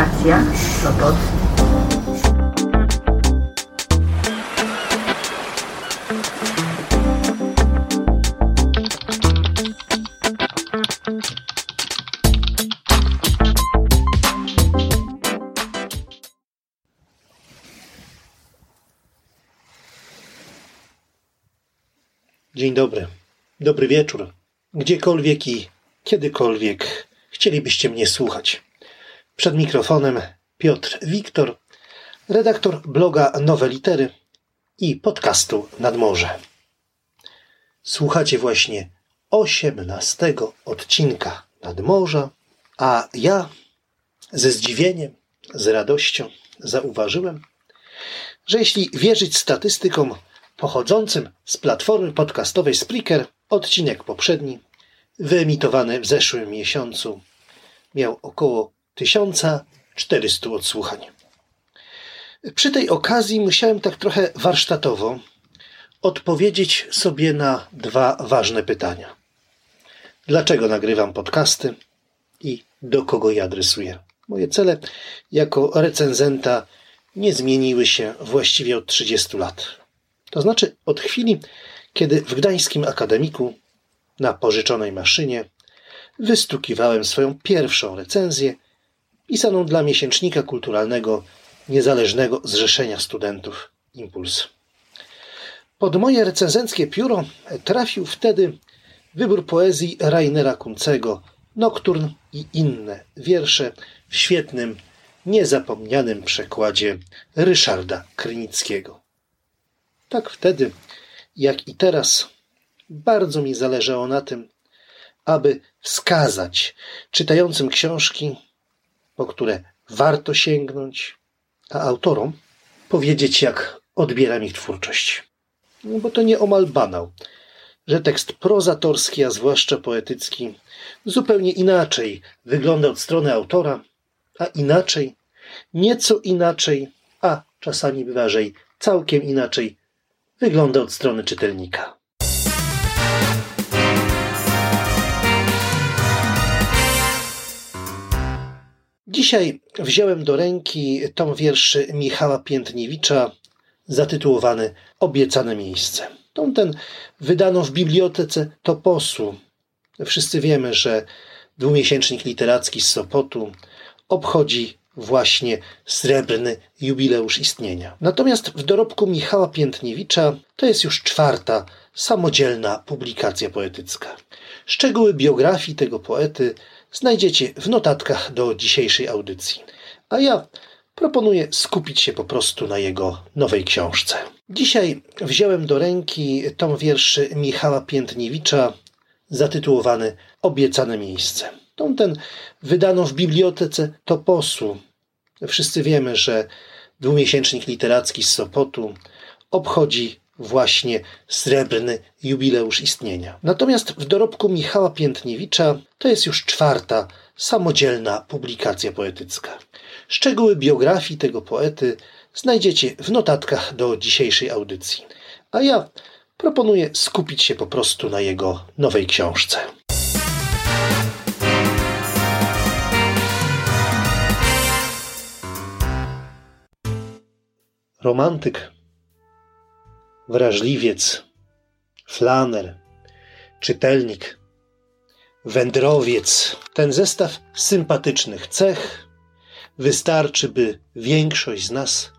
Stacja. Dzień dobry, dobry wieczór, gdziekolwiek i kiedykolwiek chcielibyście mnie słuchać. Przed mikrofonem Piotr Wiktor, redaktor bloga Nowe Litery i podcastu Nadmorze. Słuchacie właśnie osiemnastego odcinka Nadmorza, a ja ze zdziwieniem, z radością zauważyłem, że jeśli wierzyć statystykom pochodzącym z platformy podcastowej Spreaker, odcinek poprzedni, wyemitowany w zeszłym miesiącu, miał około 1400 odsłuchań. Przy tej okazji musiałem tak trochę warsztatowo odpowiedzieć sobie na dwa ważne pytania. Dlaczego nagrywam podcasty i do kogo je adresuję? Moje cele jako recenzenta nie zmieniły się właściwie od 30 lat. To znaczy od chwili, kiedy w Gdańskim Akademiku na pożyczonej maszynie wystukiwałem swoją pierwszą recenzję pisaną dla miesięcznika kulturalnego Niezależnego Zrzeszenia Studentów Impuls. Pod moje recenzenckie pióro trafił wtedy wybór poezji Rainera Kuncego, Nokturn i inne wiersze w świetnym, niezapomnianym przekładzie Ryszarda Krynickiego. Tak wtedy, jak i teraz, bardzo mi zależało na tym, aby wskazać czytającym książki, po które warto sięgnąć, a autorom powiedzieć, jak odbieram ich twórczość. No bo to nieomal banał, że tekst prozatorski, a zwłaszcza poetycki, zupełnie inaczej wygląda od strony autora, a inaczej, nieco inaczej, a czasami bywa, że i całkiem inaczej wygląda od strony czytelnika. Dzisiaj wziąłem do ręki tom wierszy Michała Piętniewicza zatytułowany Obiecane miejsce. Tom ten wydano w bibliotece Toposu. Wszyscy wiemy, że dwumiesięcznik literacki z Sopotu obchodzi właśnie srebrny jubileusz istnienia. Natomiast w dorobku Michała Piętniewicza to jest już czwarta samodzielna publikacja poetycka. Szczegóły biografii tego poety znajdziecie w notatkach do dzisiejszej audycji. A ja proponuję skupić się po prostu na jego nowej książce. Dzisiaj wziąłem do ręki tom wierszy Michała Piętniewicza zatytułowany Obiecane miejsce. Tom ten wydano w bibliotece Toposu. Wszyscy wiemy, że dwumiesięcznik literacki z Sopotu obchodzi właśnie srebrny jubileusz istnienia. Natomiast w dorobku Michała Piętniewicza to jest już czwarta samodzielna publikacja poetycka. Szczegóły biografii tego poety znajdziecie w notatkach do dzisiejszej audycji. A ja proponuję skupić się po prostu na jego nowej książce. Romantyk, wrażliwiec, flaner, czytelnik, wędrowiec. Ten zestaw sympatycznych cech wystarczy, by większość z nas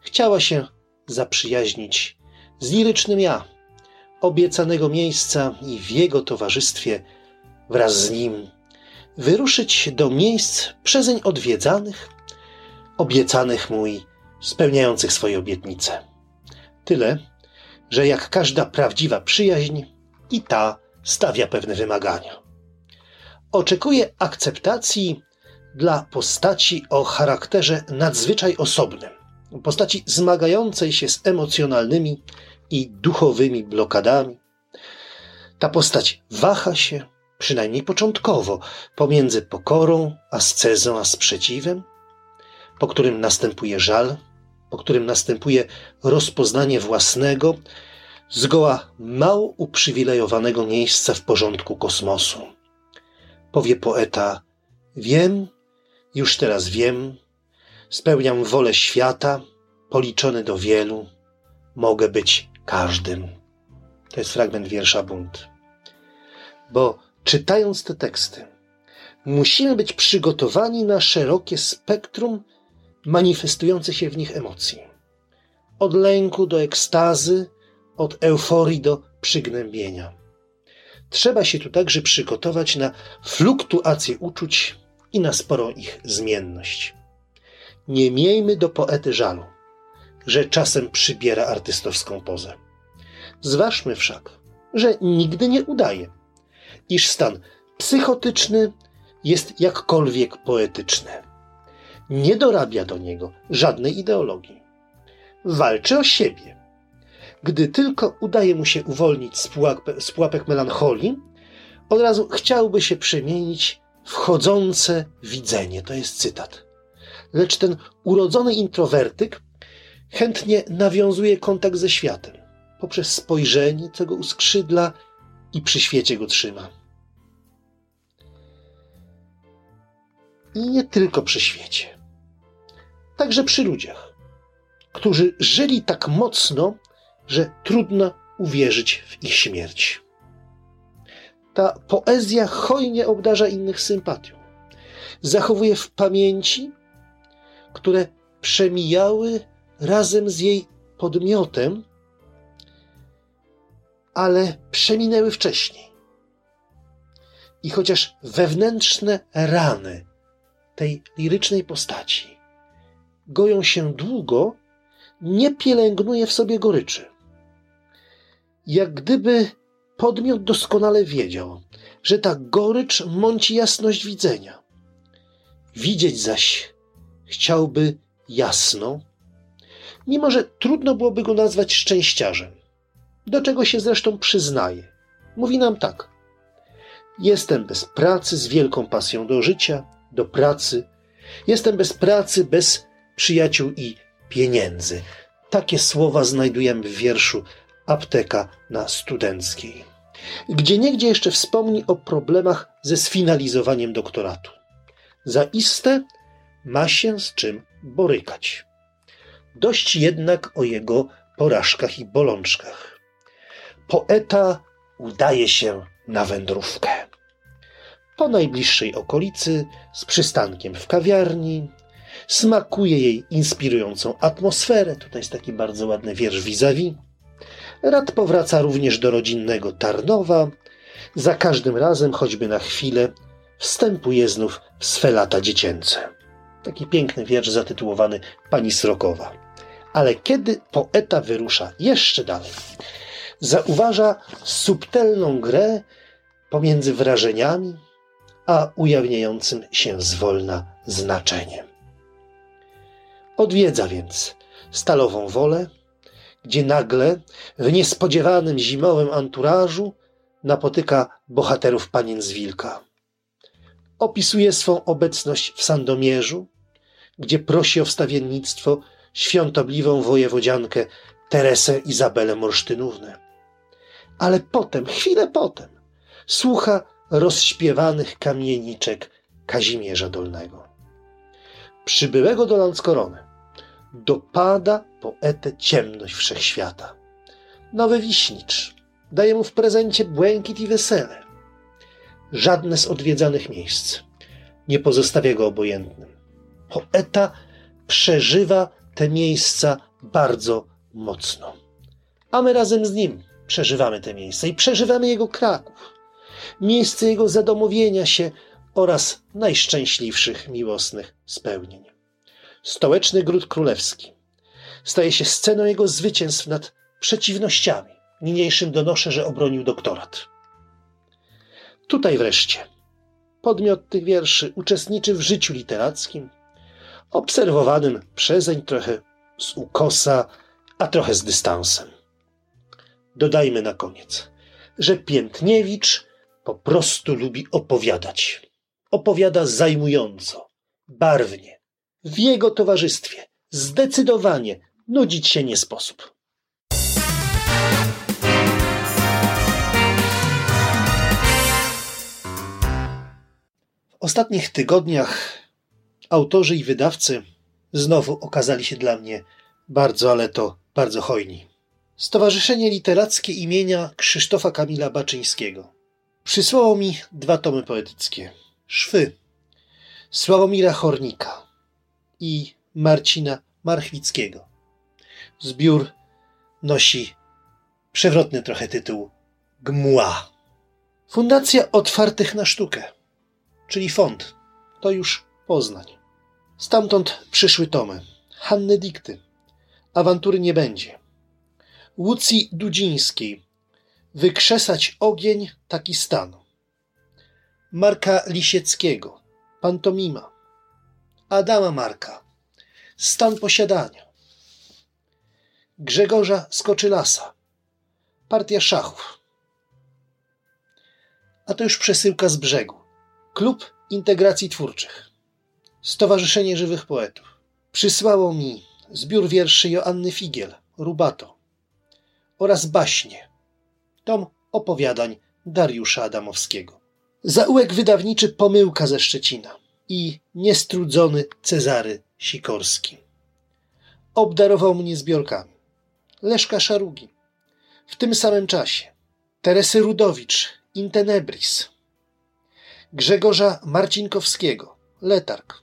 chciała się zaprzyjaźnić z lirycznym ja, obiecanego miejsca i w jego towarzystwie wraz z nim wyruszyć do miejsc przezeń odwiedzanych, obiecanych mój spełniających swoje obietnice. Tyle, że jak każda prawdziwa przyjaźń, i ta stawia pewne wymagania. Oczekuje akceptacji dla postaci o charakterze nadzwyczaj osobnym, postaci zmagającej się z emocjonalnymi i duchowymi blokadami. Ta postać waha się, przynajmniej początkowo, pomiędzy pokorą, ascezą a sprzeciwem, po którym następuje żal, po którym następuje rozpoznanie własnego, zgoła mało uprzywilejowanego miejsca w porządku kosmosu. Powie poeta: Wiem, już teraz wiem, Spełniam wolę świata, policzony do wielu, mogę być każdym. To jest fragment wiersza Bunt. Bo czytając te teksty, musimy być przygotowani na szerokie spektrum manifestujących się w nich emocji. Od lęku do ekstazy, od euforii do przygnębienia. Trzeba się tu także przygotować na fluktuację uczuć i na sporą ich zmienność. Nie miejmy do poety żalu, że czasem przybiera artystowską pozę. Zważmy wszak, że nigdy nie udaje, iż stan psychotyczny jest jakkolwiek poetyczny. Nie dorabia do niego żadnej ideologii. Walczy o siebie. Gdy tylko udaje mu się uwolnić z, pułapek, z pułapek melancholii, od razu chciałby się przemienić w chodzące widzenie. To jest cytat. Lecz ten urodzony introwertyk chętnie nawiązuje kontakt ze światem poprzez spojrzenie, co go uskrzydla i przy świecie go trzyma. I nie tylko przy świecie, także przy ludziach, którzy żyli tak mocno, że trudno uwierzyć w ich śmierć. Ta poezja hojnie obdarza innych sympatią. Zachowuje w pamięci, które przemijały razem z jej podmiotem, ale przeminęły wcześniej. I chociaż wewnętrzne rany tej lirycznej postaci goją się długo, nie pielęgnuje w sobie goryczy. Jak gdyby podmiot doskonale wiedział, że ta gorycz mąci jasność widzenia. Widzieć zaś chciałby jasno, mimo że trudno byłoby go nazwać szczęściarzem, do czego się zresztą przyznaje. Mówi nam tak: Jestem bez pracy z wielką pasją do życia, do pracy. Jestem bez pracy, bez przyjaciół i pieniędzy. Takie słowa znajdujemy w wierszu Apteka na Studenckiej. Gdzie niegdzie jeszcze wspomni o problemach ze sfinalizowaniem doktoratu. Zaiste ma się z czym borykać. Dość jednak o jego porażkach i bolączkach. Poeta udaje się na wędrówkę. Po najbliższej okolicy, z przystankiem w kawiarni, smakuje jej inspirującą atmosferę. Tutaj jest taki bardzo ładny wiersz vis-a-vis. Rad powraca również do rodzinnego Tarnowa. Za każdym razem, choćby na chwilę, wstępuje znów w swe lata dziecięce. Taki piękny wiersz zatytułowany Pani Srokowa. Ale kiedy poeta wyrusza jeszcze dalej, zauważa subtelną grę pomiędzy wrażeniami a ujawniającym się zwolna znaczeniem. Odwiedza więc stalową wolę, gdzie nagle w niespodziewanym zimowym anturażu napotyka bohaterów panien z Wilka. Opisuje swą obecność w Sandomierzu, gdzie prosi o wstawiennictwo świątobliwą wojewodziankę Teresę Izabelę Morsztynownę. Ale potem, chwilę potem, słucha rozśpiewanych kamieniczek Kazimierza Dolnego. Przybyłego do Landskorony dopada poetę ciemność wszechświata. Nowy wiśnicz daje mu w prezencie błękit i wesele. Żadne z odwiedzanych miejsc nie pozostawia go obojętnym. Poeta przeżywa te miejsca bardzo mocno. A my razem z nim przeżywamy te miejsca i przeżywamy jego Kraków, miejsce jego zadomowienia się oraz najszczęśliwszych miłosnych spełnień. Stołeczny Gród Królewski staje się sceną jego zwycięstw nad przeciwnościami. Niniejszym donoszę, że obronił doktorat. Tutaj wreszcie podmiot tych wierszy uczestniczy w życiu literackim, obserwowanym przezeń trochę z ukosa, a trochę z dystansem. Dodajmy na koniec, że Piętniewicz po prostu lubi opowiadać. Opowiada zajmująco, barwnie. W jego towarzystwie zdecydowanie nudzić się nie sposób. W ostatnich tygodniach autorzy i wydawcy znowu okazali się dla mnie bardzo, ale to bardzo hojni. Stowarzyszenie Literackie imienia Krzysztofa Kamila Baczyńskiego przysłało mi dwa tomy poetyckie. Szwy Sławomira Hornika i Marcina Marchwickiego. Zbiór nosi przewrotny trochę tytuł Gmła. Fundacja Otwartych na Sztukę, czyli fond, to już Poznań. Stamtąd przyszły tomy Hanny Dikty, Awantury nie będzie, Łucji Dudzińskiej, Wykrzesać ogień, taki stan, Marka Lisieckiego, Pantomima, Adama Marka, Stan posiadania, Grzegorza Skoczylasa, Partia szachów. A to już przesyłka z brzegu. Klub Integracji Twórczych. Stowarzyszenie Żywych Poetów. Przysłało mi zbiór wierszy Joanny Figiel, Rubato oraz baśnie. Tom opowiadań Dariusza Adamowskiego. Zaułek wydawniczy Pomyłka ze Szczecina i Niestrudzony Cezary Sikorski. Obdarował mnie zbiorkami. Leszka Szarugi. W tym samym czasie Teresy Rudowicz, Intenebris, Grzegorza Marcinkowskiego, Letarg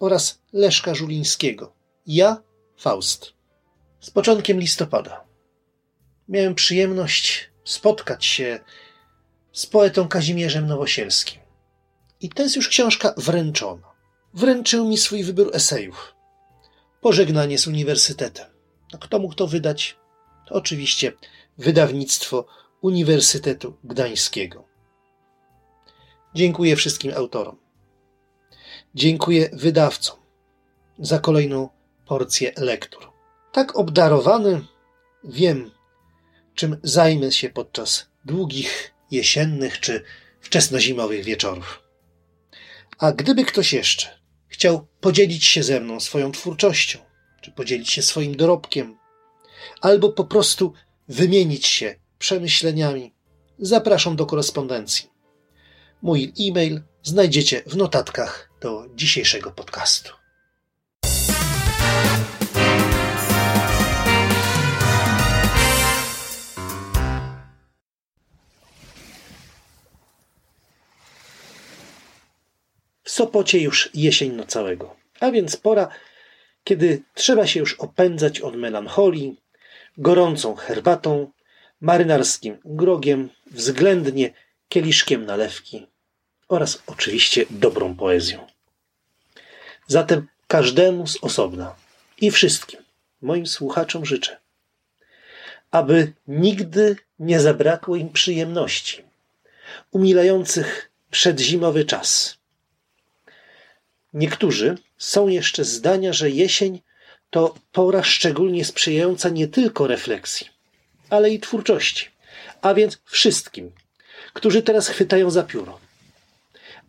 oraz Leszka Żulińskiego. Ja, Faust. Z początkiem listopada miałem przyjemność spotkać się z poetą Kazimierzem Nowosielskim. I to jest już książka wręczona. Wręczył mi swój wybór esejów. Pożegnanie z uniwersytetem. No, kto mógł to wydać? To oczywiście wydawnictwo Uniwersytetu Gdańskiego. Dziękuję wszystkim autorom. Dziękuję wydawcom za kolejną porcję lektur. Tak obdarowany wiem, czym zajmę się podczas długich jesiennych czy wczesnozimowych wieczorów. A gdyby ktoś jeszcze chciał podzielić się ze mną swoją twórczością, czy podzielić się swoim dorobkiem, albo po prostu wymienić się przemyśleniami, zapraszam do korespondencji. Mój e-mail znajdziecie w notatkach do dzisiejszego podcastu. W Sopocie już jesień na całego, a więc pora, kiedy trzeba się już opędzać od melancholii, gorącą herbatą, marynarskim grogiem, względnie kieliszkiem nalewki oraz oczywiście dobrą poezją. Zatem każdemu z osobna i wszystkim moim słuchaczom życzę, aby nigdy nie zabrakło im przyjemności umilających przedzimowy czas. Niektórzy są jeszcze zdania, że jesień to pora szczególnie sprzyjająca nie tylko refleksji, ale i twórczości, a więc wszystkim, którzy teraz chwytają za pióro,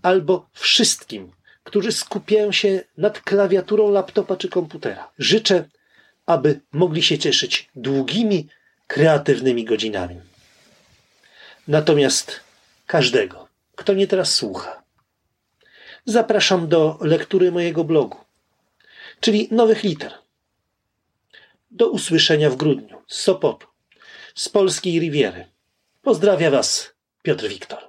albo wszystkim, którzy skupiają się nad klawiaturą laptopa czy komputera. Życzę, aby mogli się cieszyć długimi, kreatywnymi godzinami. Natomiast każdego, kto mnie teraz słucha, zapraszam do lektury mojego blogu, czyli nowych liter. Do usłyszenia w grudniu z Sopotu, z polskiej Riviery. Pozdrawia Was Piotr Wiktor.